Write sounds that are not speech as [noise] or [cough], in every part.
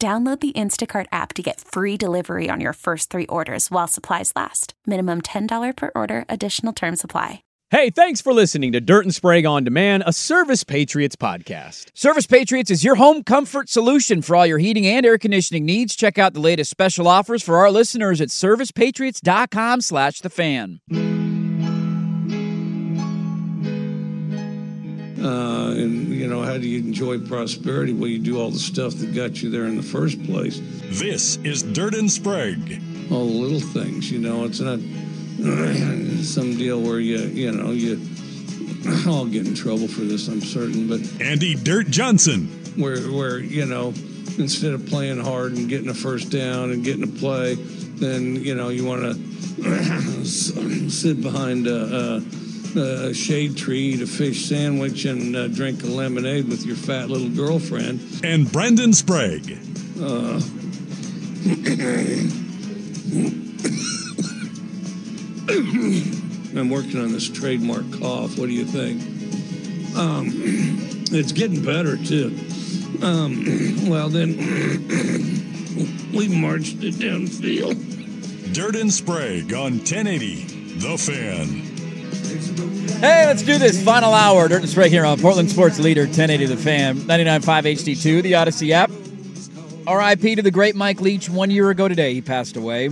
Download the Instacart app to get free delivery on your first three orders while supplies last. Minimum $10 per order, additional term supply. Hey, thanks for listening to Dirt and Sprague on Demand, a Service Patriots podcast. Service Patriots is your home comfort solution for all your heating and air conditioning needs. Check out the latest special offers for our listeners at servicepatriots.com slash the fan. And you know, how do you enjoy prosperity? Well, you do all the stuff that got you there in the first place. This is Dirt and Sprague. All the little things, you know. It's not [clears throat] some deal where you, you know, you. [clears throat] I'll get in trouble for this, I'm certain, but Andy Dirt Johnson. where where you know, instead of playing hard and getting a first down and getting a play, then you know you want [clears throat] to sit behind a, a, a shade tree, eat a fish sandwich, and uh, drink a lemonade with your fat little girlfriend. And Brendan Sprague. [coughs] I'm working on this trademark cough. What do you think? Um, [coughs] it's getting better too. Um, [coughs] well then, we marched it downfield. Dirt and Sprague on 1080. The Fan. Hey, let's do this. Final hour. Dirt and Sprague here on Portland Sports Leader 1080 The Fan, 99.5 HD2, the Odyssey app. RIP to the great Mike Leach. One year ago today, he passed away.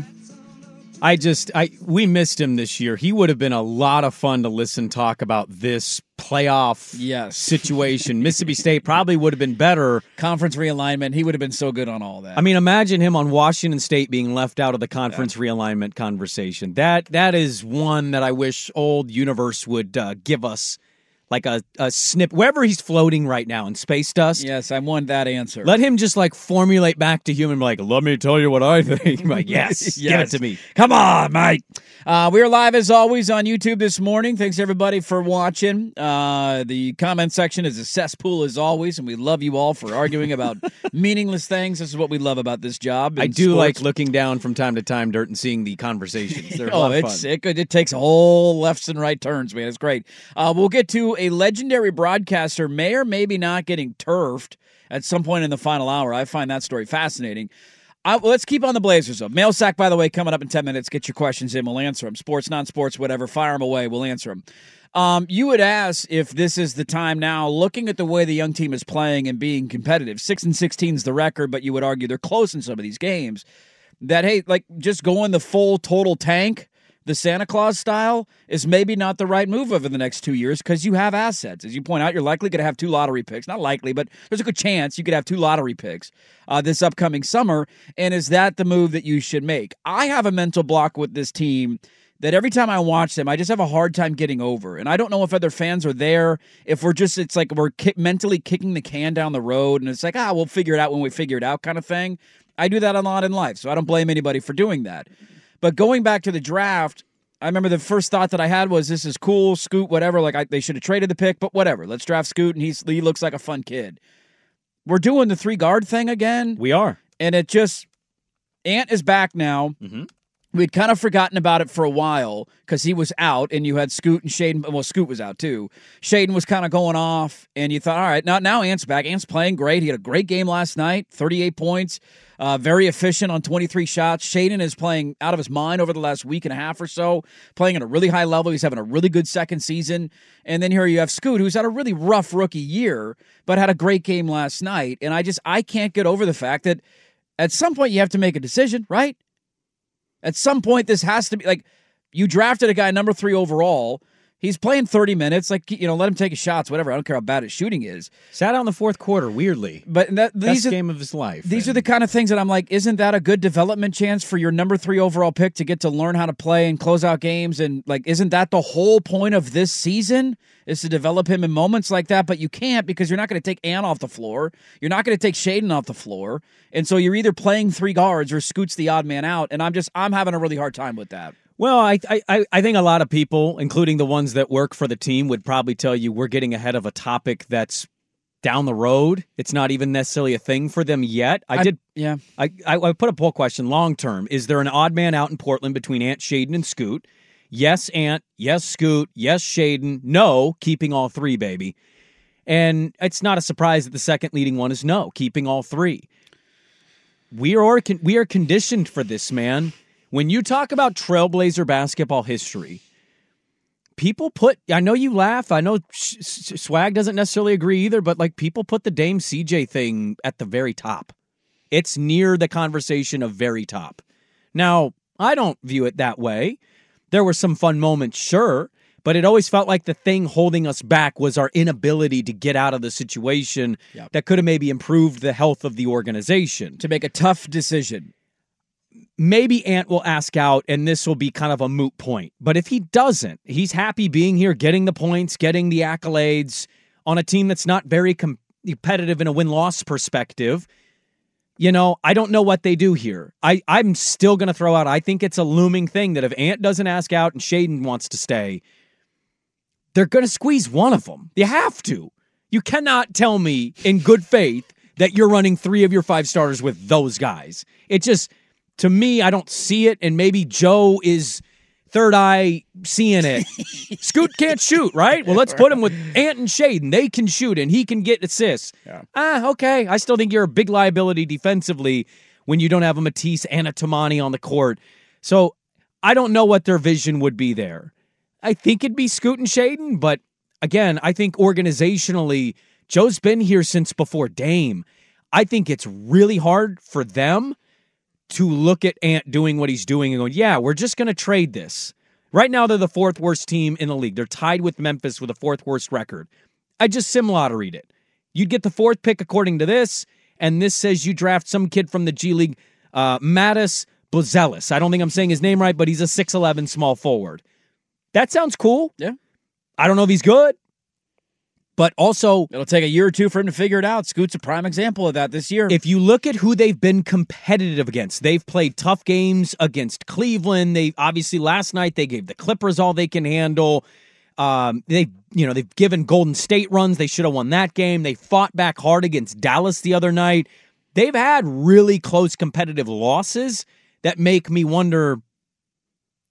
I just I we missed him this year. He would have been a lot of fun to listen talk about this playoff Yes. [laughs] situation. Mississippi State probably would have been better. Conference realignment. He would have been so good on all that. I mean, imagine him on Washington State being left out of the conference realignment conversation. That that is one that I wish old universe would uh, give us like a, a snip wherever he's floating right now in space dust. yes, I want that answer. Let him just like formulate back to human, like, let me tell you what I think. [laughs] Like, yes, give it to me. [laughs] Come on, mate. Uh, we are live as always on YouTube this morning. Thanks everybody for watching. Uh, the comment section is a cesspool as always, and we love you all for arguing about [laughs] meaningless things. This is what we love about this job. I do like looking down from time to time, Dirt, and seeing the conversations. They're Oh, it's fun. it, it takes a whole lefts and right turns, man. It's great. Uh, we'll get to a legendary broadcaster, may or maybe not getting turfed at some point in the final hour. I find that story fascinating. Uh, well, let's keep on the Blazers though. Mail sack, by the way, coming up in ten minutes. Get your questions in. We'll answer them. Sports, non-sports, whatever. Fire them away. We'll answer them. Um, you would ask if this is the time now, looking at the way the young team is playing and being competitive. Six and sixteen is the record, but you would argue they're close in some of these games. That hey, like just going the full total tank, the Santa Claus style, is maybe not the right move over the next two years because you have assets. As you point out, you're likely going to have two lottery picks. Not likely, but there's a good chance you could have two lottery picks uh, this upcoming summer. And is that the move that you should make? I have a mental block with this team that every time I watch them, I just have a hard time getting over. And I don't know if other fans are there, if we're just, it's like we're ki- mentally kicking the can down the road and it's like, ah, we'll figure it out when we figure it out kind of thing. I do that a lot in life, so I don't blame anybody for doing that. But going back to the draft, I remember the first thought that I had was, this is cool, Scoot, whatever. Like, I, they should have traded the pick, but whatever. Let's draft Scoot, and he's, he looks like a fun kid. We're doing the three guard thing again We are. and it just Ant is back now. Mm-hmm. We'd kind of forgotten about it for a while because he was out, and you had Scoot and Shaedon. Well, Scoot was out too. Shaedon was kind of going off, and you thought, all right, now now Ant's back. Ant's playing great. He had a great game last night, thirty-eight points, uh, very efficient on twenty-three shots. Shaedon is playing out of his mind over the last week and a half or so, playing at a really high level. He's having a really good second season, and then here you have Scoot, who's had a really rough rookie year, but had a great game last night. And I just I can't get over the fact that At some point, you have to make a decision, right? At some point, this has to be like you drafted a guy number three overall. He's playing 30 minutes. Like, you know, let him take his shots, whatever. I don't care how bad his shooting is. Sat out in the fourth quarter, weirdly. But that, these Best are, game of his life. These And- are the kind of things that I'm like, isn't that a good development chance for your number three overall pick to get to learn how to play and close out games? And like, isn't that the whole point of this season? Is to develop him in moments like that, but you can't because you're not going to take Ant off the floor. You're not going to take Shaedon off the floor. And so you're either playing three guards or Scoot's the odd man out. And I'm just, I'm having a really hard time with that. Well, I, I I think a lot of people, including the ones that work for the team, would probably tell you we're getting ahead of a topic that's down the road. It's not even necessarily a thing for them yet. I, I- did. yeah. I, I I put a poll question long term. Is there an odd man out in Portland between Ant Shaedon and Scoot? Yes, Ant. Yes, Scoot. Yes, Shaedon. No, keeping all three, baby. And it's not a surprise that the second leading one is no, keeping all three. We are we are conditioned for this, man. When you talk about Trailblazer basketball history, people put. I know you laugh. I know Swag doesn't necessarily agree either, but like people put the Dame CJ thing at the very top. It's near the conversation of very top. Now, I don't view it that way. There were some fun moments, sure, but it always felt like the thing holding us back was our inability to get out of the situation Yep. that could have maybe improved the health of the organization. To make a tough decision. Maybe Ant will ask out and this will be kind of a moot point. But if he doesn't, he's happy being here, getting the points, getting the accolades on a team that's not very com- competitive in a win loss perspective. You know, I don't know what they do here. I, I'm still going to throw out, I think it's a looming thing that if Ant doesn't ask out and Shaedon wants to stay, they're going to squeeze one of them. You have to. You cannot tell me in good faith that you're running three of your five starters with those guys. It just, to me, I don't see it. And maybe Joe is third eye seeing it. [laughs] Scoot can't shoot, right? Well, let's put him with Ant and Shaedon. They can shoot and he can get assists. Ah, okay. I still think you're a big liability defensively when you don't have a Matisse and a Toumani on the court. So I don't know what their vision would be there. I think it'd be Scoot and Shaedon, but again, I think organizationally, Joe's been here since before Dame. I think it's really hard for them to look at Ant doing what he's doing and going, yeah, we're just going to trade this. Right now, they're the fourth worst team in the league. They're tied with Memphis with a fourth worst record. I just sim lotteried it. You'd get the fourth pick according to this, and this says you draft some kid from the G League, uh, Mattis Blazelis. I don't think I'm saying his name right, but he's a 6'11 small forward. That sounds cool. Yeah. I don't know if he's good, but also It'll take a year or two for him to figure it out. Scoot's a prime example of that this year. if you look at who they've been competitive against, they've played tough games against Cleveland. They obviously last night they gave the Clippers all they can handle. Um, they you know they've given Golden State runs. They should have won that game. They fought back hard against Dallas the other night. They've had really close competitive losses that make me wonder: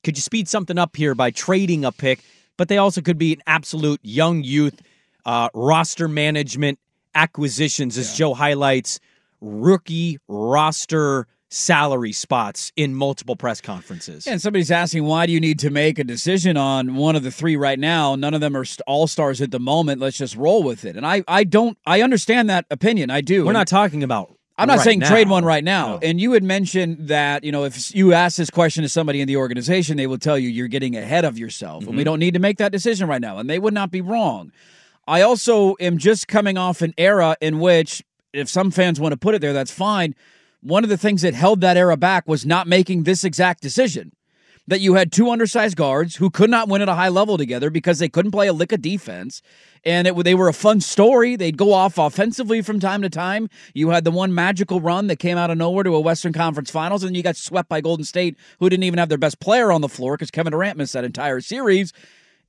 could you speed something up here by trading a pick? But they also could be an absolute young youth uh, roster management acquisitions, as Joe highlights, rookie roster salary spots in multiple press conferences. and somebody's asking, why do you need to make a decision on one of the three right now? None of them are all stars at the moment. Let's just roll with it. And I, I don't, I understand that opinion. I do. We're And not talking about. I'm not right saying now. trade one right now. No. And you had mentioned that, you know, if you ask this question to somebody in the organization, they will tell you you're getting ahead of yourself. And we Mm-hmm. don't need to make that decision right now. And they would not be wrong. I also am just coming off an era in which, if some fans want to put it there, that's fine. One of the things that held that era back was not making this exact decision. That you had two undersized guards who could not win at a high level together because they couldn't play a lick of defense. And it, they were a fun story. They'd go off offensively from time to time. You had the one magical run that came out of nowhere to a Western Conference Finals, and you got swept by Golden State, who didn't even have their best player on the floor because Kevin Durant missed that entire series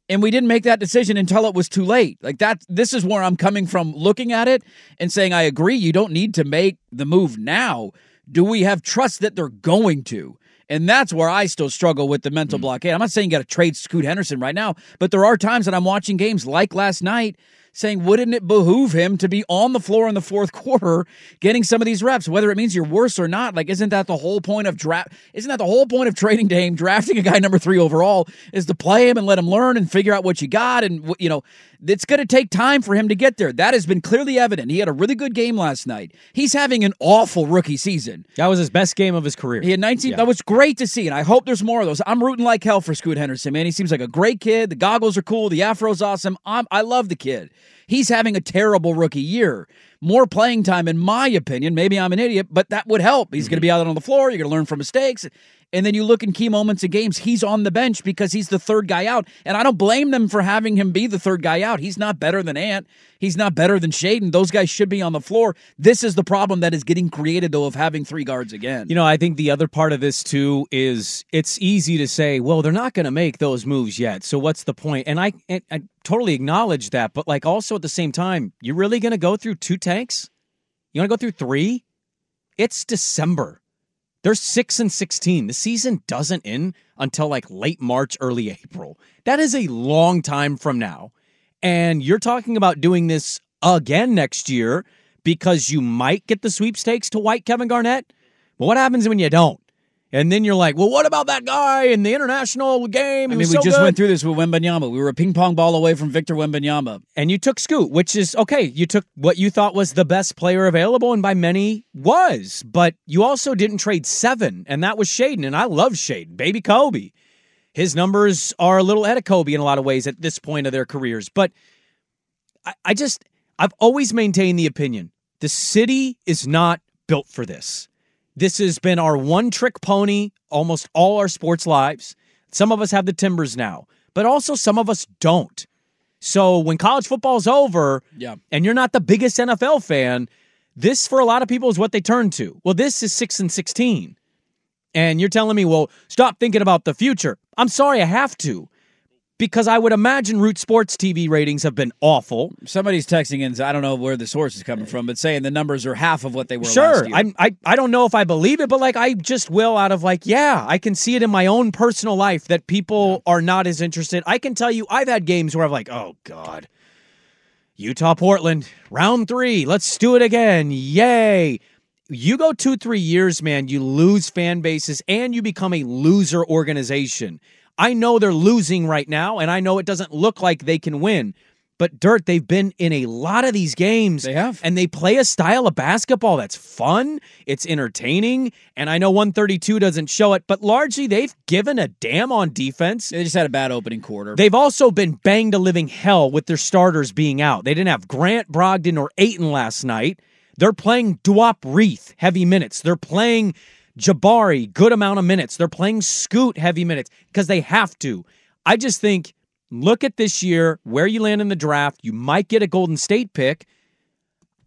and we didn't make that decision until it was too late. Like that this is where I'm coming from looking at it and saying I agree you don't need to make the move now. Do we have trust that they're going to? And that's where I still struggle with the mental hmm. blockade. I'm not saying you got to trade Scoot Henderson right now, but there are times that I'm watching games like last night saying, wouldn't it behoove him to be on the floor in the fourth quarter getting some of these reps, whether it means you're worse or not? Like, isn't that the whole point of draft? Isn't that the whole point of trading Dame, drafting a guy number three overall, is to play him and let him learn and figure out what you got? And, you know, It's going to take time for him to get there. That has been clearly evident. He had a really good game last night. He's having an awful rookie season. That was his best game of his career. He had 19. Yeah. That was great to see, and I hope there's more of those. I'm rooting like hell for Scoot Henderson, man. He seems like a great kid. The goggles are cool. The afro's awesome. I'm, I love the kid. He's having a terrible rookie year. More playing time, in my opinion. Maybe I'm an idiot, but that would help. He's going to be mm-hmm. out on the floor. You're going to learn from mistakes. And then you look in key moments of games, he's on the bench because he's the third guy out. And I don't blame them for having him be the third guy out. He's not better than Ant. He's not better than Shaedon. Those guys should be on the floor. This is the problem that is getting created, though, of having three guards again. You know, I think the other part of this too is it's easy to say, well, they're not going to make those moves yet. So what's the point? And I, and I totally acknowledge that, but like also at the same time, you're really going to go through two tanks? You want to go through three? It's December. They're six and sixteen. The season doesn't end until like late March, early April. That is a long time from now. And you're talking about doing this again next year because you might get the sweepstakes to white Kevin Garnett. But what happens when you don't? And then you're like, well, what about that guy in the international game? I mean, we so just good." went through this with Wembanyama. We were a ping pong ball away from Victor Wembanyama. and you took Scoot, which is okay. You took what you thought was the best player available, and by many was. But you also didn't trade seven, and that was Shaedon. And I love Shaedon, baby Kobe. His numbers are a little ahead of Kobe in a lot of ways at this point of their careers. But I, I just, I've always maintained the opinion the city is not built for this. This has been our one trick pony almost all our sports lives. Some of us have the Timbers now, but also some of us don't. So when college football's over Yeah. and you're not the biggest NFL fan, this for a lot of people is what they turn to. Well, this is 6 and 16. And you're telling me, "Well, stop thinking about the future." I'm sorry, I have to. Because I would imagine Root Sports TV ratings have been awful. Somebody's texting in. I don't know where the source is coming from, but saying the numbers are half of what they were. Sure, last year. I'm, I I don't know if I believe it, but like I just will out of like, yeah, I can see it in my own personal life that people are not as interested. I can tell you, I've had games where I'm like, oh god, Utah Portland round three, let's do it again, yay! You go two three years, man, you lose fan bases and you become a loser organization. I know they're losing right now, and I know it doesn't look like they can win. But Dirt, they've been in a lot of these games. They have. And they play a style of basketball that's fun, it's entertaining, and I know 132 doesn't show it, but largely they've given a damn on defense. they just had a bad opening quarter. They've also been banged to living hell with their starters being out. They didn't have Grant, Brogdon, or Ayton last night. They're playing Duop Reath heavy minutes. They're playing Jabari good amount of minutes. They're playing Scoot heavy minutes because they have to. I just think look at this year where you land in the draft. You might get a Golden State pick.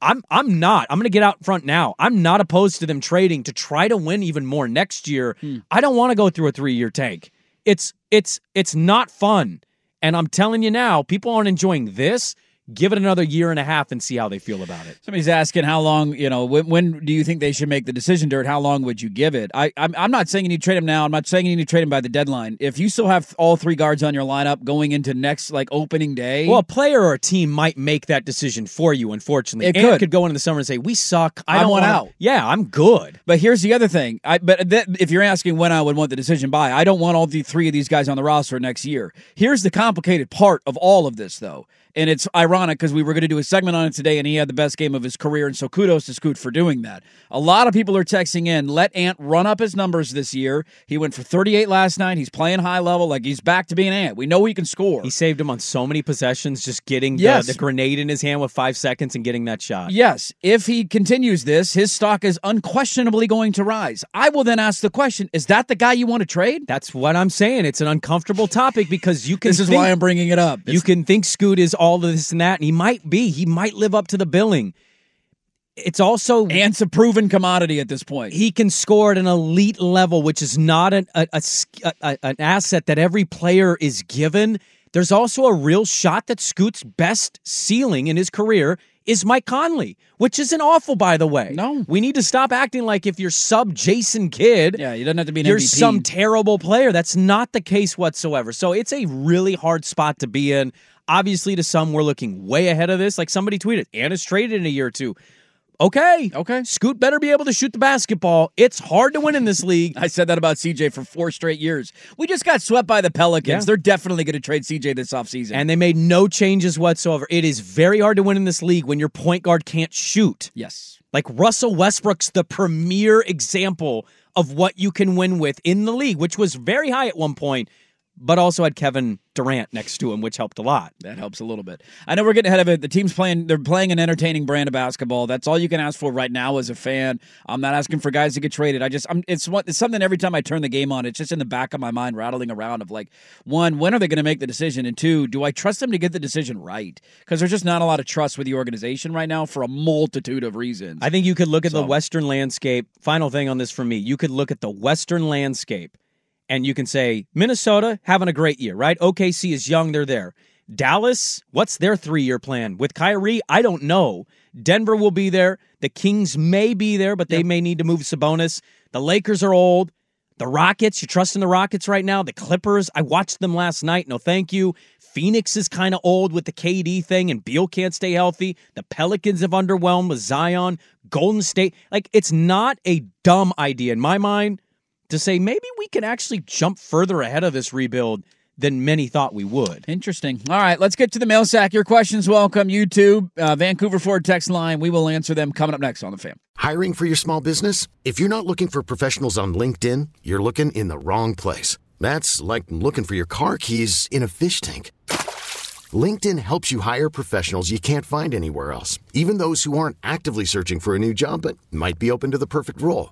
I'm I'm not. I'm going to get out front now. I'm not opposed to them trading to try to win even more next year. Hmm. I don't want to go through a 3-year tank. It's it's it's not fun. And I'm telling you now, people aren't enjoying this. Give it another year and a half and see how they feel about it. Somebody's asking how long, you know, when, when do you think they should make the decision, Dirt? How long would you give it? I, I'm, I'm not saying you need to trade him now. I'm not saying you need to trade him by the deadline. If you still have all three guards on your lineup going into next, like, opening day. Well, a player or a team might make that decision for you. Unfortunately, It could. could go into the summer and say, "We suck. I I don't want wanna- out." Yeah, I'm good. But here's the other thing. I but that, if you're asking when I would want the decision by, I don't want all the three of these guys on the roster next year. Here's the complicated part of all of this, though, and it's ironic because we were going to do a segment on it today, and he had the best game of his career, and so kudos to Scoot for doing that. A lot of people are texting in. Let Ant run up his numbers this year. He went for 38 last night. He's playing high level, like he's back to being Ant. We know he can score. He saved him on so many possessions, just getting the, Yes. the grenade in his hand with five seconds and getting that shot. Yes, if he continues this, his stock is unquestionably going to rise. I will then ask the question: Is that the guy you want to trade? That's what I'm saying. It's an uncomfortable topic because you can. This is think, why I'm bringing it up. You can think Scoot is all of this and that, and he might be. He might live up to the billing. It's also Ant's a proven commodity at this point. he can score at an elite level, which is not an, a, a a- a- an asset that every player is given. There's also a real shot that Scoot's best ceiling in his career is Mike Conley, which isn't awful, by the way. No. we need to stop acting like if you're sub Jason Kidd, yeah, you don't have to be an you're MVP. some terrible player. That's not the case whatsoever. So it's a really hard spot to be in. Obviously, to some, we're looking way ahead of this. Like somebody tweeted, Anna's traded in a year or two. okay, Okay. Scoot better be able to shoot the basketball. It's hard to win in this league. [laughs] I said that about CJ for four straight years. We just got swept by the Pelicans. Yeah. They're definitely going to trade CJ this offseason. And they made no changes whatsoever. It is very hard to win in this league when your point guard can't shoot. yes. Like Russell Westbrook's the premier example of what you can win with in the league, which was very high at one point, but also had Kevin Durant next to him, which helped a lot. That helps a little bit. I know we're getting ahead of it. The team's playing, they're playing an entertaining brand of basketball. That's all you can ask for right now as a fan. I'm not asking for guys to get traded. I just, I'm, it's what, it's something every time I turn the game on, it's just in the back of my mind rattling around of like, one, when are they going to make the decision? And two, do I trust them to get the decision right? Because there's just not a lot of trust with the organization right now for a multitude of reasons. I think you could look at the Western landscape. Final thing on this for me. You could look at the Western landscape and you can say, Minnesota having a great year, right? OKC is young, they're there. Dallas, what's their three year plan? With Kyrie, I don't know. Denver will be there. The Kings may be there, but they may need to move Sabonis. The Lakers are old. The Rockets, you trust in the Rockets right now? The Clippers, I watched them last night. No, thank you. Phoenix is kind of old with the KD thing, and Beal can't stay healthy. The Pelicans have underwhelmed with Zion. Golden State, like, it's not a dumb idea in my mind to say maybe we can actually jump further ahead of this rebuild than many thought we would. Interesting. All right, let's get to the mail sack. Your questions welcome. YouTube, uh, Vancouver Ford text line. We will answer them coming up next on the fam. Hiring for your small business? If you're not looking for professionals on LinkedIn, you're looking in the wrong place. That's like looking for your car keys in a fish tank. LinkedIn helps you hire professionals you can't find anywhere else, even those who aren't actively searching for a new job but might be open to the perfect role.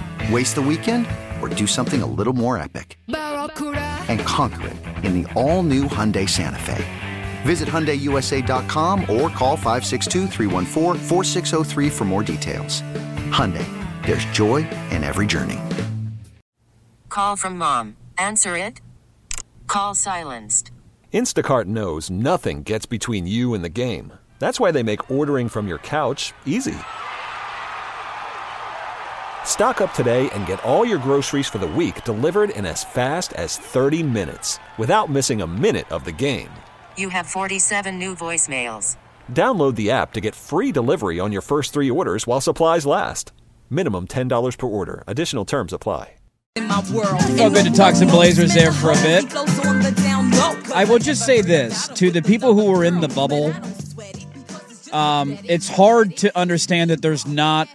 Waste the weekend or do something a little more epic? And conquer it in the all new Hyundai Santa Fe. Visit HyundaiUSA.com or call 562-314-4603 for more details. Hyundai, there's joy in every journey. Call from mom. Answer it. Call silenced. Instacart knows nothing gets between you and the game. That's why they make ordering from your couch easy. Stock up today and get all your groceries for the week delivered in as fast as 30 minutes without missing a minute of the game. You have 47 new voicemails. Download the app to get free delivery on your first three orders while supplies last. Minimum $10 per order. Additional terms apply. Oh, good to talk some Blazers there for a bit. I will just say this to the people who were in the bubble. Um, it's hard to understand that there's not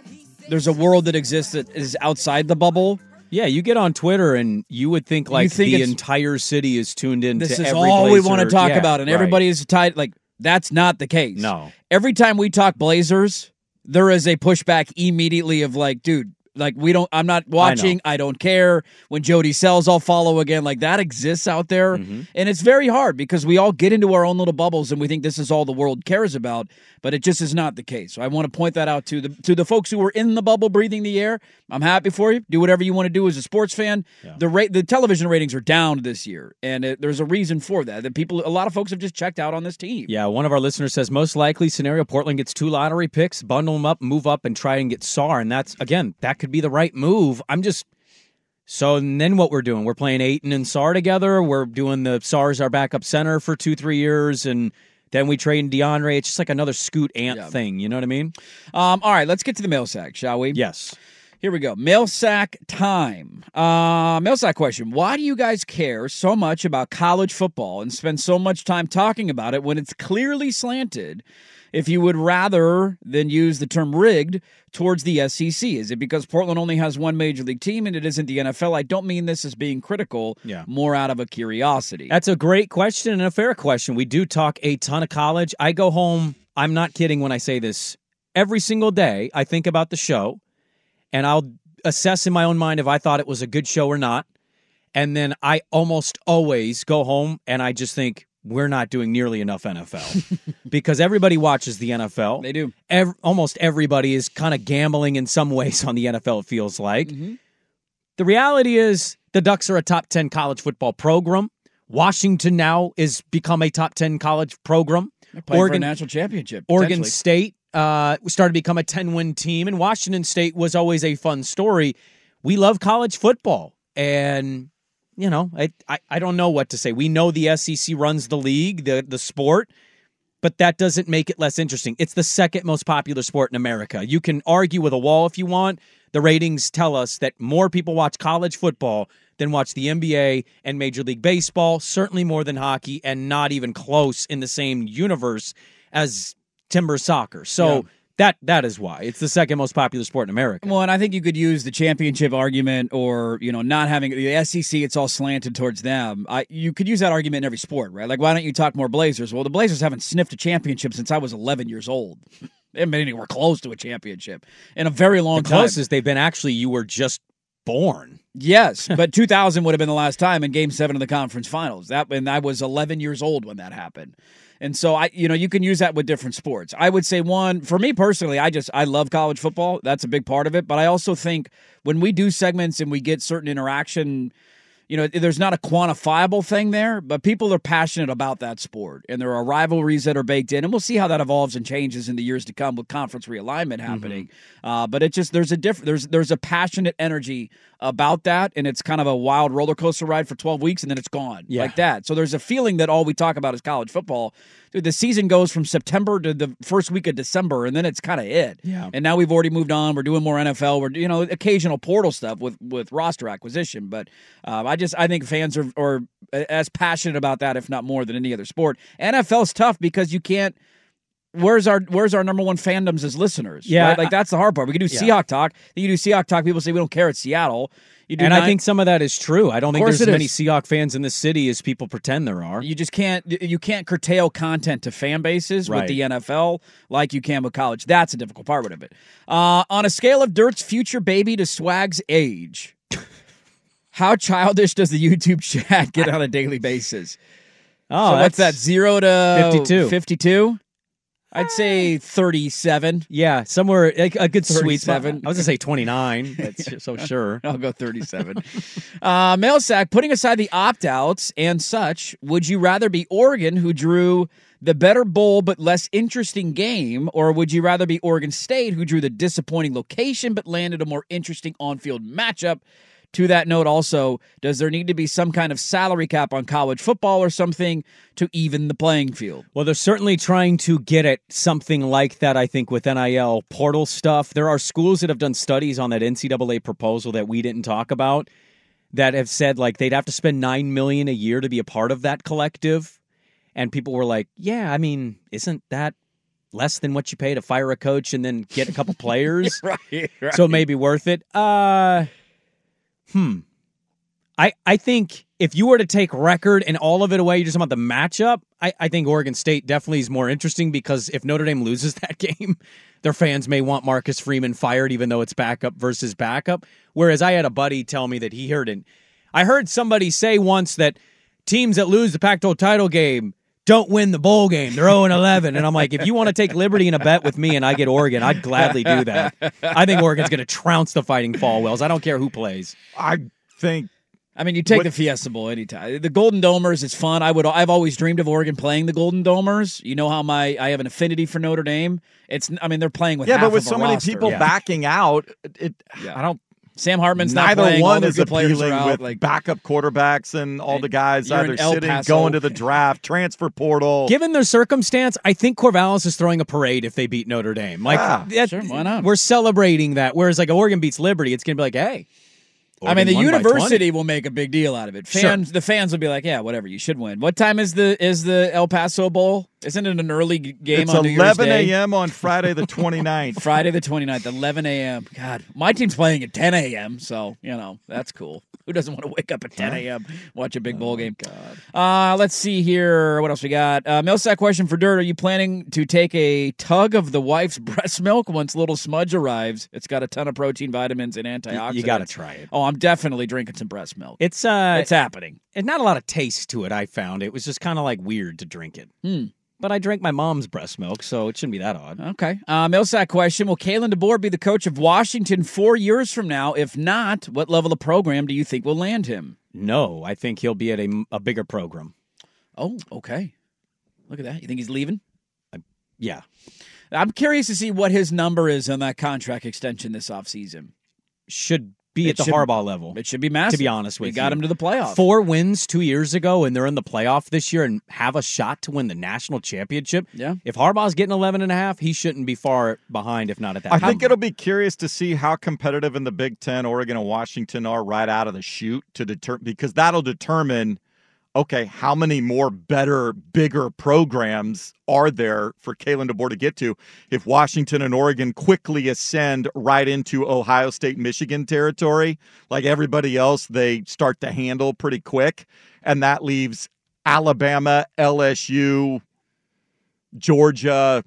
there's a world that exists that is outside the bubble. Yeah, you get on Twitter and you would think like think the entire city is tuned in. This to is all we want to talk Yeah, about, and right. everybody is tied. Like that's not the case. No. Every time we talk Blazers, there is a pushback immediately of like, dude, like we don't. I'm not watching. I, don't care. When Jody sells, I'll follow again. Like that exists out there, Mm-hmm. and it's very hard because we all get into our own little bubbles and we think this is all the world cares about, but it just is not the case. So I want to point that out to the to the folks who were in the bubble, breathing the air. I'm happy for you. Do whatever you want to do as a sports fan. The rate, the television ratings are down this year, and it, there's a reason for that. That people, a lot of folks have just checked out on this team. Yeah, one of our listeners says most likely scenario Portland gets two lottery picks, bundle them up, move up, and try and get Sarr. And that's again, that could be the right move. I'm just so and then what we're doing? We're playing Ayton and Sarr together. We're doing the Sarr's our backup center for two, three years, and then we trade DeAndre. It's just like another Scoot Ant Yeah. thing. You know what I mean? Um, all right, let's get to the mail sack, shall we? Yes. Here we go. Mail sack time. Uh, mail sack question. Why do you guys care so much about college football and spend so much time talking about it when it's clearly slanted? If you would rather than use the term rigged towards the SEC, is it because Portland only has one major league team and it isn't the NFL? I don't mean this as being critical, Yeah. more out of a curiosity. That's a great question and a fair question. We do talk a ton of college. I go home, I'm not kidding when I say this. Every single day, I think about the show and I'll assess in my own mind if I thought it was a good show or not. And then I almost always go home and I just think, we're not doing nearly enough NFL [laughs] because everybody watches the NFL. They do. Ev- almost everybody is kind of gambling in some ways on the NFL, it feels like. Mm-hmm. The reality is the Ducks are a top 10 college football program. Washington now is become a top 10 college program. They're playing for a national championship. Oregon. State uh, started to become a 10 win team, and Washington State was always a fun story. We love college football. And, you know, I, I, I don't know what to say. We know the SEC runs the league, the, the sport, but that doesn't make it less interesting. It's the second most popular sport in America. You can argue with a wall if you want. The ratings tell us that more people watch college football than watch the NBA and Major League Baseball, certainly more than hockey, and not even close in the same universe as timber soccer. So Yeah. that that is why it's the second most popular sport in America. Well, and I think you could use the championship argument, or you know, not having the SEC. It's all slanted towards them. I you could use that argument in every sport, right? Like, why don't you talk more Blazers? Well, the Blazers haven't sniffed a championship since I was 11 years old. [laughs] They haven't been anywhere close to a championship in a very long the time. closest they've been actually you were just born. Yes, [laughs] but 2000 would have been the last time in Game Seven of the conference finals. That and I was 11 years old when that happened. And so I, you know, you can use that with different sports. I would say one for me personally, I just I love college football. That's a big part of it. But I also think when we do segments and we get certain interaction, you know, there's not a quantifiable thing there, but people are passionate about that sport, and there are rivalries that are baked in, and we'll see how that evolves and changes in the years to come with conference realignment happening. Uh, but it just there's a different there's there's a passionate energy about that, and it's kind of a wild roller coaster ride for 12 weeks, and then it's gone Yeah. like that. So there's a feeling that all we talk about is college football. The season goes from September to the first week of December, and then it's kind of it. Yeah. And now we've already moved on. We're doing more NFL. We're you know occasional portal stuff with with roster acquisition, but um, I just I think fans are are as passionate about that, if not more, than any other sport. NFL's tough because you can't. Where's our Where's our number one fandoms as listeners? Yeah, right? like that's the hard part. We can do Yeah. Seahawk talk. Then you do Seahawk talk. People say we don't care. It's Seattle. You do And I think some of that is true. I don't think there's as many is. Seahawk fans in the city as people pretend there are. You just can't you can't curtail content to fan bases with the NFL like you can with college. That's a difficult part of it. Uh, on a scale of Dirt's future baby to Swag's age, [laughs] how childish does the YouTube chat get on a daily basis? Oh, so what's that? Zero to 52. Fifty-two. I'd say thirty-seven. Yeah, somewhere like a good sweet spot. 37. I was gonna say 29. That's [laughs] so sure. [laughs] I'll go 37. uh, mail sack, putting aside the opt outs and such, would you rather be Oregon, who drew the better bowl but less interesting game, or would you rather be Oregon State, who drew the disappointing location but landed a more interesting on field matchup? To that note, also, does there need to be some kind of salary cap on college football or something to even the playing field? Well, they're certainly trying to get at something like that, I think, with NIL portal stuff. There are schools that have done studies on that NCAA proposal that we didn't talk about that have said like they'd have to spend nine million a year to be a part of that collective. And people were like, Yeah, I mean, isn't that less than what you pay to fire a coach and then get a couple [laughs] players? right, right. so it may be worth it. Uh hmm. I I think if you were to take record and all of it away, you're just about the matchup. I, I think Oregon State definitely is more interesting because if Notre Dame loses [laughs] that game, their fans may want Marcus Freeman fired, even though it's backup versus backup. Whereas I had a buddy tell me that he heard it. I heard somebody say once that teams that lose the Pac-12 title game don't win the bowl game. They're 0 11. And I'm like, if you want to take liberty in a bet with me and I get Oregon, I'd gladly do that. I think Oregon's going to trounce the Fighting Falwells. I don't care who plays. I think I mean, you take What- the Fiesta Bowl anytime. The Golden Domers is fun. I would. I've always dreamed of Oregon playing the Golden Domers. You know how my I have an affinity for Notre Dame. It's. I mean, they're playing with yeah, half but with of so many roster. people Yeah. backing out, it. Yeah. I don't. Sam Hartman's not Neither playing. all one their is good players appealing are out. with like, backup quarterbacks and all the guys either sitting, Paso. going to the draft, transfer portal. Given their circumstance, I think Corvallis is throwing a parade if they beat Notre Dame. Like, Yeah, that- sure, why not? We're celebrating that. Whereas, like, Oregon beats Liberty, it's going to be like, hey. I mean, the Oregon won by 20. university will make a big deal out of it. Sure. Fans, the fans will be like, "Yeah, whatever, you should win." What time is the is the El Paso Bowl? Isn't it an early game it's on New Year's 11 a.m. on Friday the [laughs] 29th. Friday the 29th, 11 a.m. God, my team's playing at 10 a.m., so, you know, that's cool. Who doesn't want to wake up at 10 a.m., watch a big bowl game? God. Uh, let's see here. What else we got? Uh, Millsack question for Dirt. Are you planning to take a tug of the wife's [laughs] breast milk once little smudge arrives? It's got a ton of protein, vitamins, and antioxidants. You got to try it. Oh, I'm definitely drinking some breast milk. It's uh, it's happening. And not a lot of taste to it. I found it was just kind of like weird to drink it. Hmm. But I drank my mom's breast milk, so it shouldn't be that odd. Okay. Uh, Millsack question Will Kalen DeBoer be the coach of Washington four years from now? If not, what level of program do you think will land him? No, I think he'll be at a, a bigger program. Oh, okay. Look at that. You think he's leaving? Yeah. I'm curious to see what his number is on that contract extension this offseason. Should be It at the should- Harbaugh level. It should be massive. To be honest with we you, got him to the playoff. Four wins two years ago, and they're in the playoff this year and have a shot to win the national championship. Yeah. If Harbaugh's getting 11 and a half, he shouldn't be far behind, if not at that. I think it'll be curious to see how competitive in the Big Ten Oregon and Washington are right out of the chute to deter because that'll determine okay, how many more better, bigger programs are there for Kalen DeBoer to get to if Washington and Oregon quickly ascend right into Ohio State, Michigan territory, like everybody else, they start to handle pretty quick. And that leaves Alabama, LSU, Georgia.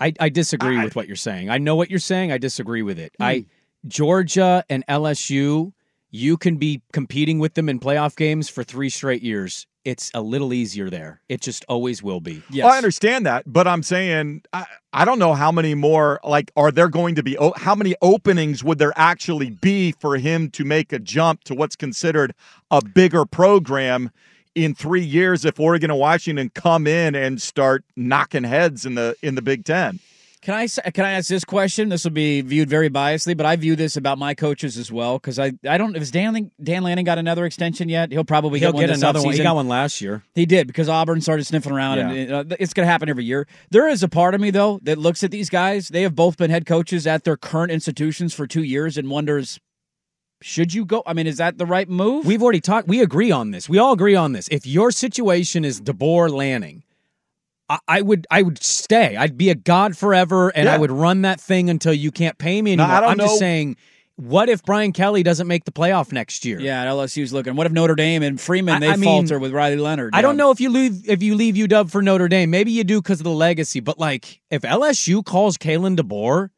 I, I disagree with what you're saying. I know what you're saying. I disagree with it. I hmm. Georgia and LSU, you can be competing with them in playoff games for three straight years. It's a little easier there. It just always will be. Yes. Well, I understand that, but I'm saying I, I don't know how many more like are there going to be how many openings would there actually be for him to make a jump to what's considered a bigger program in 3 years if Oregon and Washington come in and start knocking heads in the in the Big 10. Can I can I ask this question? This will be viewed very biasly, but I view this about my coaches as well because I I don't. Has Dan Dan Lanning got another extension yet? He'll probably He'll get one get another one. He got one last year. He did because Auburn started sniffing around, and uh, it's going to happen every year. There is a part of me though that looks at these guys. They have both been head coaches at their current institutions for two years and wonders, should you go? I mean, is that the right move? We've already talked. We agree on this. We all agree on this. If your situation is DeBoer Lanning, I, I would I would stay. I'd be a god forever, and I would run that thing until you can't pay me No, anymore. I don't I'm just saying, what if Brian Kelly doesn't make the playoff next year? yeah, LSU's looking. What if Notre Dame and Freeman I- they I mean, falter with Riley Leonard? I don't know if you leave if you leave UW for Notre Dame. Maybe you do because of the legacy. But like, if LSU calls Kalen DeBoer,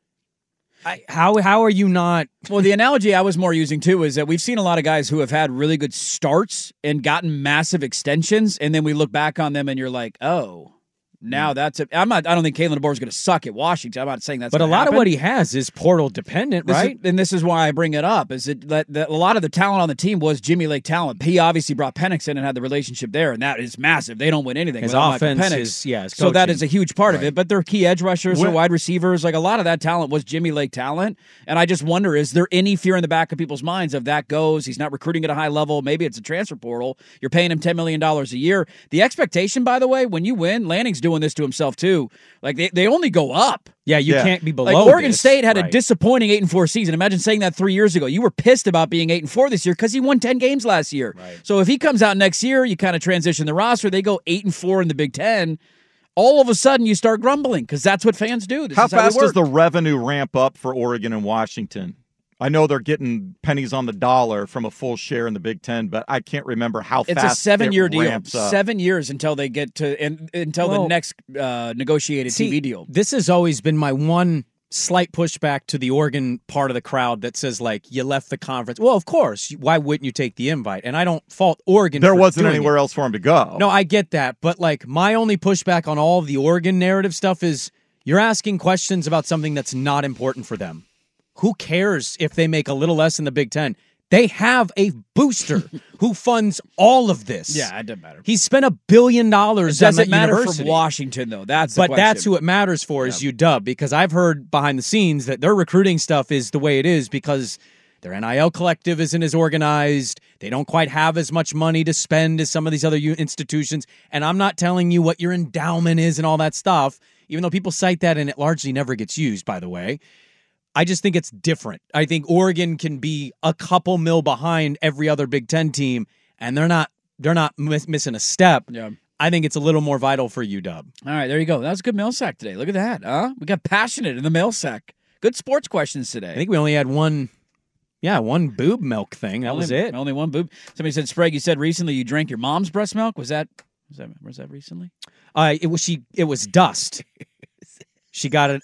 I, how how are you not? [laughs] Well, the analogy I was more using too is that we've seen a lot of guys who have had really good starts and gotten massive extensions, and then we look back on them and you're like, oh, now that's a. I'm not. I don't think Kalen DeBoer is going to suck at Washington. I'm not saying that's. But a lot happen. of what he has is portal dependent, This is- right? and this is why I bring it up is that, that, that a lot of the talent on the team was Jimmy Lake talent. He obviously brought Penix in and had the relationship there, and that is massive. They don't win anything. His offense Penix. is- yeah, so that is a huge part of it. But their key edge rushers or wide receivers, like a lot of that talent was Jimmy Lake talent. And I just wonder, is there any fear in the back of people's minds of that goes? He's not recruiting at a high level. Maybe it's a transfer portal. You're paying him ten million dollars a year. The expectation, by the way, when you win, Lanning's doing this to himself too. Like they, they only go up. Yeah, you Yeah. can't be below. Like Oregon this. State had a disappointing eight and four season. Imagine saying that three years ago. You were pissed about being eight and four this year because he won ten games last year. So if he comes out next year, you kind of transition the roster. They go eight and four in the Big Ten. All of a sudden, you start grumbling because that's what fans do. This How is how fast we does the revenue ramp up for Oregon and Washington? I know they're getting pennies on the dollar from a full share in the Big Ten, but I can't remember how It's fast a seven-year it deal. up. Seven years until they get to and until the next uh, negotiated See, TV deal. This has always been my one slight pushback to the Oregon part of the crowd that says like you left the conference. Well, of course, why wouldn't you take the invite? And I don't fault Oregon. There for wasn't doing anywhere it. else for him to go. No, I get that, but like my only pushback on all of the Oregon narrative stuff is you're asking questions about something that's not important for them. Who cares if they make a little less in the Big Ten? They have a booster [laughs] who funds all of this. Yeah, it doesn't matter. He spent a billion dollars Does on it matter university. from Washington though? That's the but that's who it matters for is UW because I've heard behind the scenes that their recruiting stuff is the way it is because Their NIL collective isn't as organized. They don't quite have as much money to spend as some of these other institutions. And I'm not telling you what your endowment is and all that stuff, even though people cite that and it largely never gets used, by the way. I just think it's different. I think Oregon can be a couple mil behind every other Big Ten team, and they're not they're not miss, missing a step. Yeah. I think it's a little more vital for UW. All right, there you go. That was a good mail sack today. Look at that, huh? We got passionate in the mail sack. Good sports questions today. I think we only had one, yeah, one boob milk thing. That only, was it. Only one boob. Somebody said, Sprague, you said recently you drank your mom's breast milk. Was that was that was that recently? Uh, it was she. It was dust. [laughs] she got it.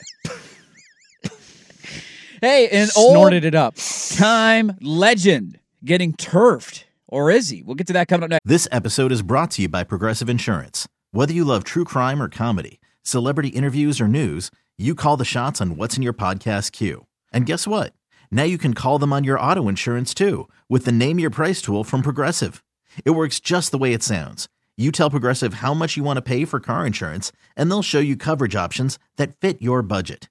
Hey, an Snorted it up. time legend getting turfed. Or is he? We'll get to that coming up next. This episode is brought to you by Progressive Insurance. Whether you love true crime or comedy, celebrity interviews or news, you call the shots on what's in your podcast queue. And guess what? Now you can call them on your auto insurance too with the Name Your Price tool from Progressive. It works just the way it sounds. You tell Progressive how much you want to pay for car insurance, and they'll show you coverage options that fit your budget.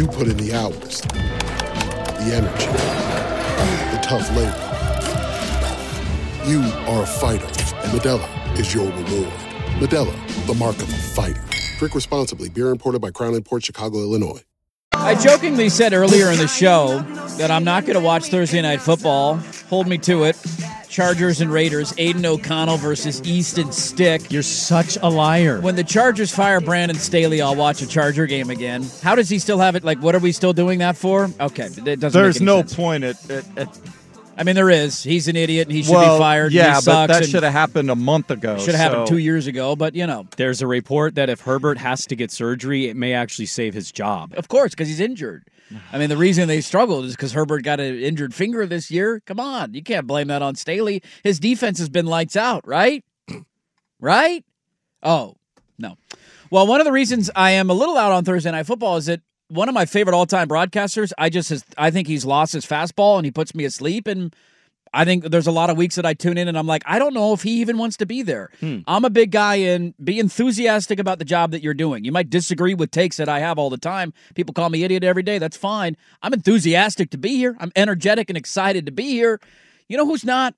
You put in the hours, the energy, the tough labor. You are a fighter, and Modelo is your reward. Modelo, the mark of a fighter. Drink responsibly. Beer imported by Crown Port Chicago, Illinois. I jokingly said earlier in the show that I'm not going to watch Thursday Night Football. Hold me to it. Chargers and Raiders, Aidan O'Connell versus Easton Stick. You're such a liar. When the Chargers fire Brandon Staley, I'll watch a Charger game again. How does he still have it? Like, what are we still doing that for? Okay, it doesn't. There's make any no sense. point at, at, at I mean, there is. He's an idiot and he should well, be fired. Yeah, and he but that should have happened a month ago. should have happened two years ago. But you know, There's a report that if Herbert has to get surgery, it may actually save his job. of course, because he's injured. I mean, the reason they struggled is because Herbert got an injured finger this year. Come on, you can't blame that on Staley. His defense has been lights out, right? right? Oh no. Well, one of the reasons I am a little out on Thursday Night Football is that one of my favorite all-time broadcasters, I just has, I think he's lost his fastball and he puts me asleep and. I think there's a lot of weeks that I tune in and I'm like, I don't know if he even wants to be there. Hmm. I'm a big guy and be enthusiastic about the job that you're doing. You might disagree with takes that I have all the time. People call me idiot every day. That's fine. I'm enthusiastic to be here. I'm energetic and excited to be here. You know who's not?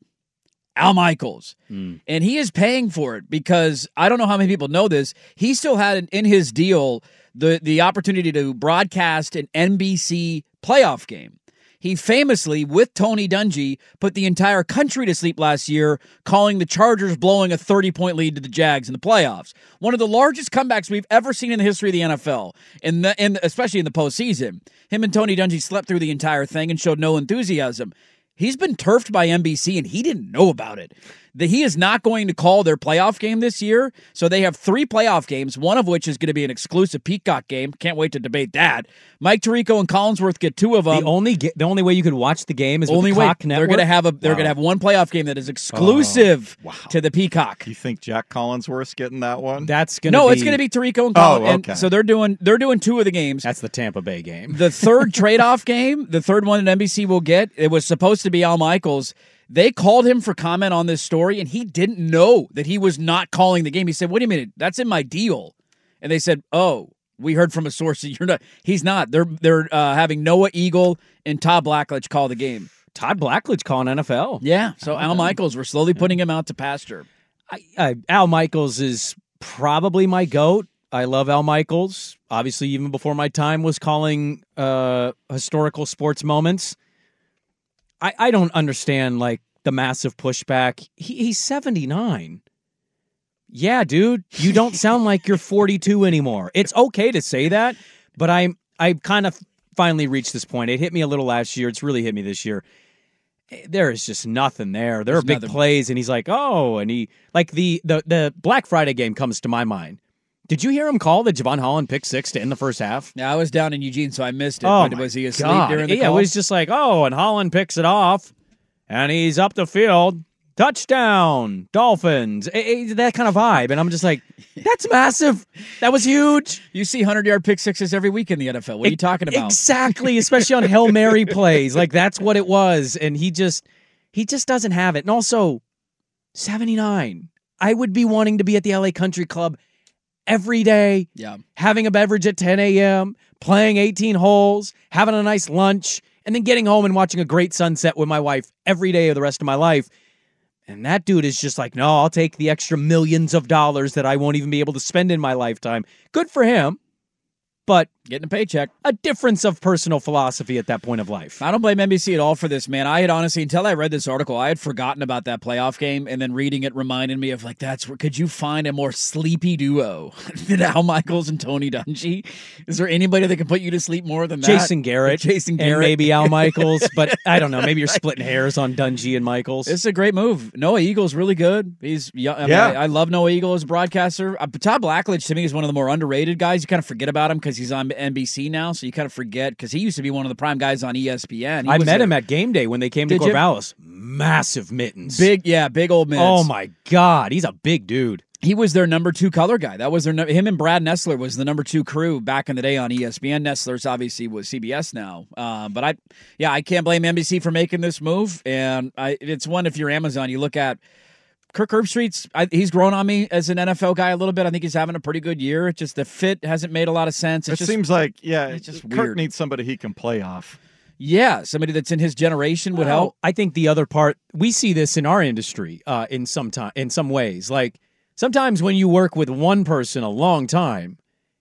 Al Michaels. Hmm. And he is paying for it because I don't know how many people know this. He still had in his deal the the opportunity to broadcast an NBC playoff game. He famously, with Tony Dungy, put the entire country to sleep last year, calling the Chargers blowing a 30 point lead to the Jags in the playoffs. One of the largest comebacks we've ever seen in the history of the NFL, and the, and especially in the postseason. Him and Tony Dungy slept through the entire thing and showed no enthusiasm. He's been turfed by NBC and he didn't know about it. That he is not going to call their playoff game this year. So they have three playoff games, one of which is going to be an exclusive Peacock game. Can't wait to debate that. Mike Tirico and Collinsworth get two of them. the only ga- the only way you could watch the game is with only the way Cock they're going to have a they're Wow. going to have one playoff game that is oh, exclusive to the Peacock. You think Jack Collinsworth's getting that one? That's going to No, be, it's going to be Tirico and Collins. Oh, and okay. so they're doing they're doing two of the games. That's the Tampa Bay game. The third [laughs] trade-off game, the third one that NBC will get, it was supposed to be Al Michaels. They called him for comment on this story, and he didn't know that he was not calling the game. He said, "Wait a minute, that's in my deal." And they said, "Oh, we heard from a source that you're not." He's not. They're they're uh, having Noah Eagle and Todd Blackledge call the game. Todd Blackledge calling NFL. Yeah. So Al Michaels, we're slowly putting him out to pasture. I, I, Al Michaels is probably my goat. I love Al Michaels. Obviously, even before my time was calling uh, historical sports moments. I, I don't understand like the massive pushback. He, he's 79. Yeah, dude, you don't [laughs] sound like you're 42 anymore. It's okay to say that, but I'm I kind of finally reached this point. It hit me a little last year. It's really hit me this year. Eh, There is just nothing there. There There's are big nothing. plays, and he's like, "Oh," and he like the the the Black Friday game comes to my mind. Did you hear him call the Jevon Holland pick six to end the first half? Yeah, I was down in Eugene, so I missed it. Oh, but was he asleep God. during the yeah, call? it was just like, oh, and Holland picks it off, and he's up the field, touchdown, Dolphins, Eh, eh, that kind of vibe, and I'm just like, [laughs] that's massive. That was huge. You see hundred yard pick sixes every week in the NFL. What are you talking about? Exactly, especially on Hail Mary [laughs] plays. Like that's what it was. And he just he just doesn't have it. And also 79. I would be wanting to be at the LA Country Club every day, Yeah. having a beverage at 10 a.m., playing 18 holes, having a nice lunch, and then getting home and watching a great sunset with my wife every day of the rest of my life. And that dude is just like, no, I'll take the extra millions of dollars that I won't even be able to spend in my lifetime. Good for him. But getting a paycheck, a difference of personal philosophy at that point of life. I don't blame NBC at all for this, man. I had honestly, until I read this article, I had forgotten about that playoff game, and then reading it reminded me of like, that's where could you find a more sleepy duo [laughs] than Al Michaels and Tony Dungy? Is there anybody that can put you to sleep more than that? Jason Garrett, [laughs] Jason and Garrett, maybe Al Michaels, but [laughs] I don't know. Maybe you're splitting hairs on Dungy and Michaels. It's a great move. Noah Eagle's really good. He's young. I mean, Yeah. I, I love Noah Eagle as a broadcaster. Uh, Todd Blackledge to me is one of the more underrated guys. You kind of forget about him because he's on NBC now, so you kind of forget because he used to be one of the prime guys on ESPN. He I met a- him at game day when they came to Did you? Corvallis. Massive mittens. Big, yeah, big old minutes. Oh my God, he's a big dude. He was their number two color guy. That was their him and Brad Nessler was the number two crew back in the day on ESPN. Nessler's obviously was CBS now, uh, but I, yeah, I can't blame NBC for making this move. And I, it's one if you're Amazon, you look at Kirk Herbstreit's. I, he's grown on me as an NFL guy a little bit. I think he's having a pretty good year. It's just the fit hasn't made a lot of sense. It's it just, seems like yeah, it's just Kirk weird. needs somebody he can play off. yeah, somebody that's in his generation would Well, help. I think the other part we see this in our industry uh, in some time in some ways. Like sometimes when you work with one person a long time,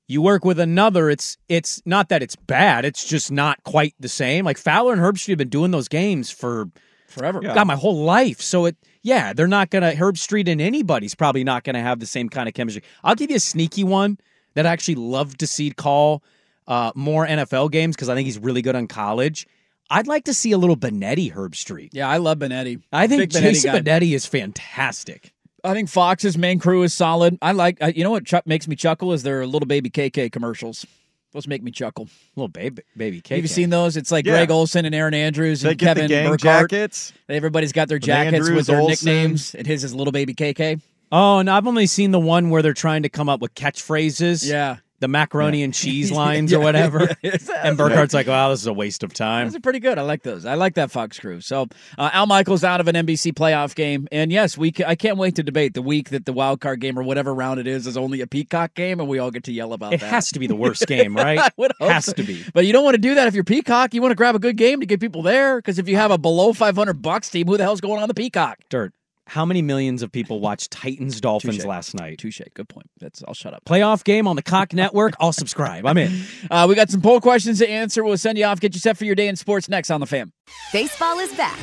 you work with another. It's it's not that it's bad. It's just not quite the same. Like Fowler and Herbstreit have been doing those games for forever. God, my whole life. So it yeah, they're not gonna Herbstreit and anybody's probably not gonna have the same kind of chemistry. I'll give you a sneaky one that I actually love to see call uh, more NFL games because I think he's really good on college. I'd like to see a little Benetti Herbstreit. Yeah, I love Benetti. I think Big Jason. Benetti is fantastic. I think Fox's main crew is solid. I like. Uh, you know what chuck makes me chuckle is their little baby KK commercials. Those make me chuckle. Little baby, baby KK. Have you seen those? It's like Yeah. Greg Olsen and Erin Andrews and They get the Kevin gang Burkhardt. jackets. Everybody's got their jackets Andrews, with their Olsen. nicknames, and his is little baby KK. Oh, and I've only seen the one where they're trying to come up with catchphrases. Yeah. The macaroni and [laughs] cheese lines Yeah, or whatever. yeah, and Burkhardt's like, wow, this is a waste of time. Those are pretty good. I like those. I like that Fox crew. So uh, Al Michaels out of an NBC playoff game, and yes, we. ca- I can't wait to debate the week that the wild card game or whatever round it is is only a Peacock game, and we all get to yell about It that. has to be the worst game, right? [laughs] I would hope has so. to be. But you don't want to do that if you're Peacock. You want to grab a good game to get people there. Because if you have a below 500 bucks team, who the hell's going on the Peacock? Dirt. How many millions of people watched [laughs] Titans Dolphins Touche. last night? Touche. Good point. That's. I'll shut up. Playoff game on the Cock Network. I'll subscribe. I'm in. [laughs] Uh, we got some poll questions to answer. We'll send you off. Get you set for your day in sports next on the Fam. Baseball is back,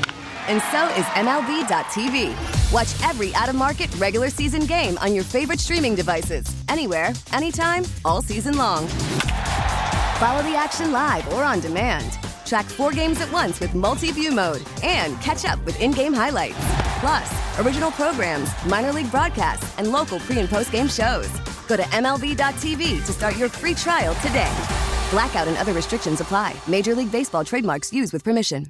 and so is MLB.tv. Watch every out of market regular season game on your favorite streaming devices, anywhere, anytime, all season long. Follow the action live or on demand. Track four games at once with multi view mode and catch up with in game highlights. Plus, original programs, minor league broadcasts, and local pre and post game shows. Go to MLB.tv to start your free trial today. Blackout and other restrictions apply. Major League Baseball trademarks used with permission.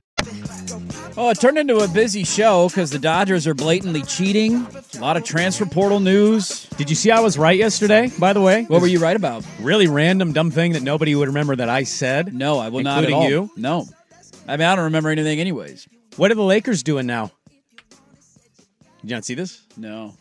Oh, it turned into a busy show because the Dodgers are blatantly cheating. A lot of transfer portal news. Did you see I was right yesterday, by the way? What were you right about? Really random, dumb thing that nobody would remember that I said. No, I will not at including all. you. No. I mean, I don't remember anything, anyways. What are the Lakers doing now? Did you not see this? No.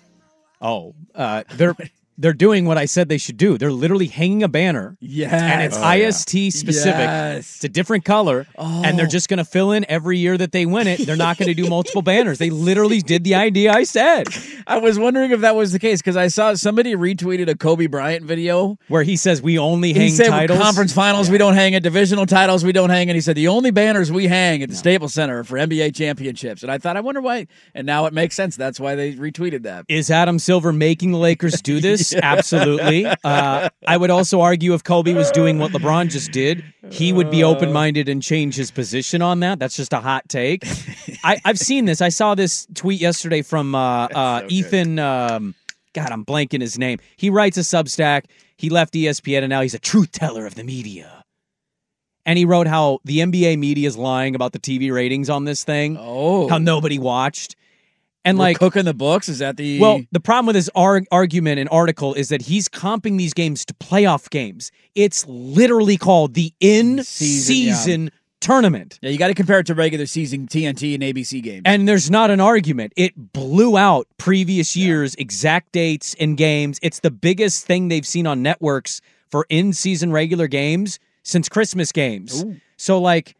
Oh, uh, they're [laughs] they're doing what I said they should do. They're literally hanging a banner. Yes. And it's Oh, yeah. IST specific. Yes. It's a different color. And they're Oh. just going to fill in every year that they win it. They're not going to do multiple banners. They literally did the idea I said. [laughs] I was wondering if that was the case because I saw somebody retweeted a Kobe Bryant video Where he says we only he hang said titles. conference finals we don't hang at divisional titles we don't hang and he said the only banners we hang at the Staples Center are for NBA championships and I thought I wonder why and now it makes sense that's why they retweeted that Is Adam Silver making the Lakers do [laughs] this? Absolutely. [laughs] Uh, I would also argue if Kobe was doing what LeBron just did, he would be open minded and change his position on that. That's just a hot take. I, I've seen this. I saw this tweet yesterday from uh, uh, Ethan. Um, God, I'm blanking his name. He writes a Substack. He left ESPN and now he's a truth teller of the media. And he wrote how the NBA media is lying about the TV ratings on this thing. Oh. How nobody watched. And We're like cooking the books is that the well, the problem with his ar- argument and article is that he's comping these games to playoff games. It's literally called the in season yeah. tournament. yeah you got to compare it to regular season TNT and ABC games And there's not an argument. It blew out previous years' exact dates and games. It's the biggest thing they've seen on networks for in season regular games since Christmas games. So, like,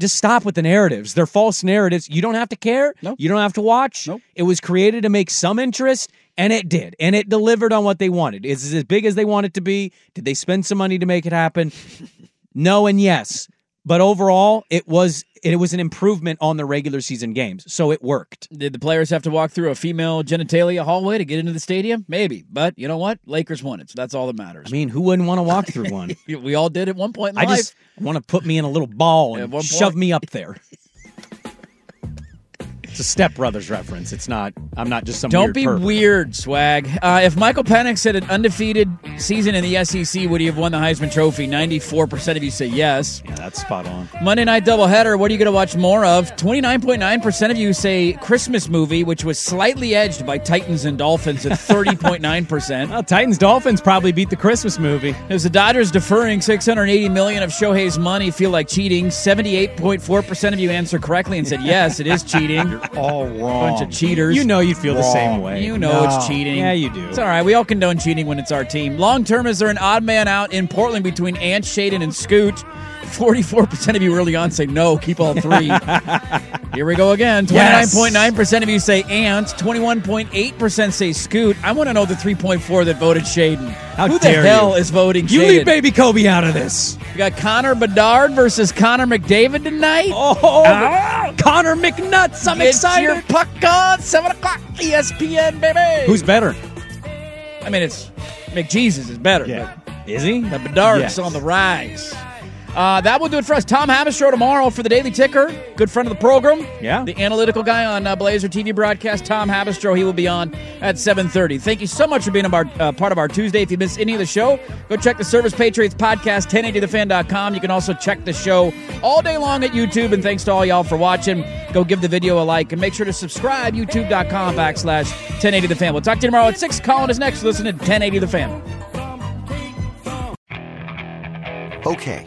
just stop with the narratives. They're false narratives. You don't have to care. You don't have to watch. It was created to make some interest, and it did. And it delivered on what they wanted. Is it as big as they want it to be? Did they spend some money to make it happen? [laughs] no and yes. But overall, it was it was an improvement on the regular season games. So it worked. Did the players have to walk through a female genitalia hallway to get into the stadium? Maybe, but you know what? Lakers won it, so that's all that matters. I mean, who wouldn't want to walk through [laughs] one? we all did at one point in I life. just want to put me in a little ball and shove me up there. [laughs] It's a Step Brothers reference. It's not. I'm not just some. Don't weird be pervert. weird, swag. Uh, if Michael Penix had an undefeated season in the SEC, would he have won the Heisman Trophy? Ninety-four percent of you say yes. Yeah, that's spot on. Monday night doubleheader. What are you going to watch more of? Twenty-nine point nine percent of you say Christmas movie, which was slightly edged by Titans and Dolphins at [laughs] thirty point nine percent. Titans Dolphins probably beat the Christmas movie. Is the Dodgers deferring 680 million of Shohei's money feel like cheating? 78.4% of you answer correctly and said yes, it is cheating. [laughs] All wrong. Bunch of cheaters. You know you'd feel the same way. You know No. it's cheating. Yeah, you do. It's all right. We all condone cheating when it's our team. Long term, is there an odd man out in Portland between Ant, Shaedon, and Scoot? 44% of you early on say no, keep all three. [laughs] Here we go again. 29.9% of you say Ant. 21.8% say Scoot. I want to know the 3.4 that voted Shaedon. How Who the hell you. is voting You Shaedon? leave baby Kobe out of this. We got Connor Bedard versus Connor McDavid tonight. Oh, ah! Connor McNuts. I'm Get excited. your puck on. 7 o'clock ESPN, baby. Who's better? I mean, it's McJesus is better. Yeah. But Is he? the Bedard's Yes. on the rise. Uh, that will do it for us. Tom Haberstroh tomorrow for the Daily Ticker. Good friend of the program. Yeah. The analytical guy on uh, Blazer TV broadcast, Tom Haberstroh. He will be on at 7.30. Thank you so much for being a bar, uh, part of our Tuesday. If you missed any of the show, go check the Service Patriots podcast, 1080thefan.com. You can also check the show all day long at YouTube. And thanks to all y'all for watching. Go give the video a like and make sure to subscribe, youtube.com backslash 1080thefan. We'll talk to you tomorrow at 6. Colin is next. Listen to 1080 The Fan. Okay,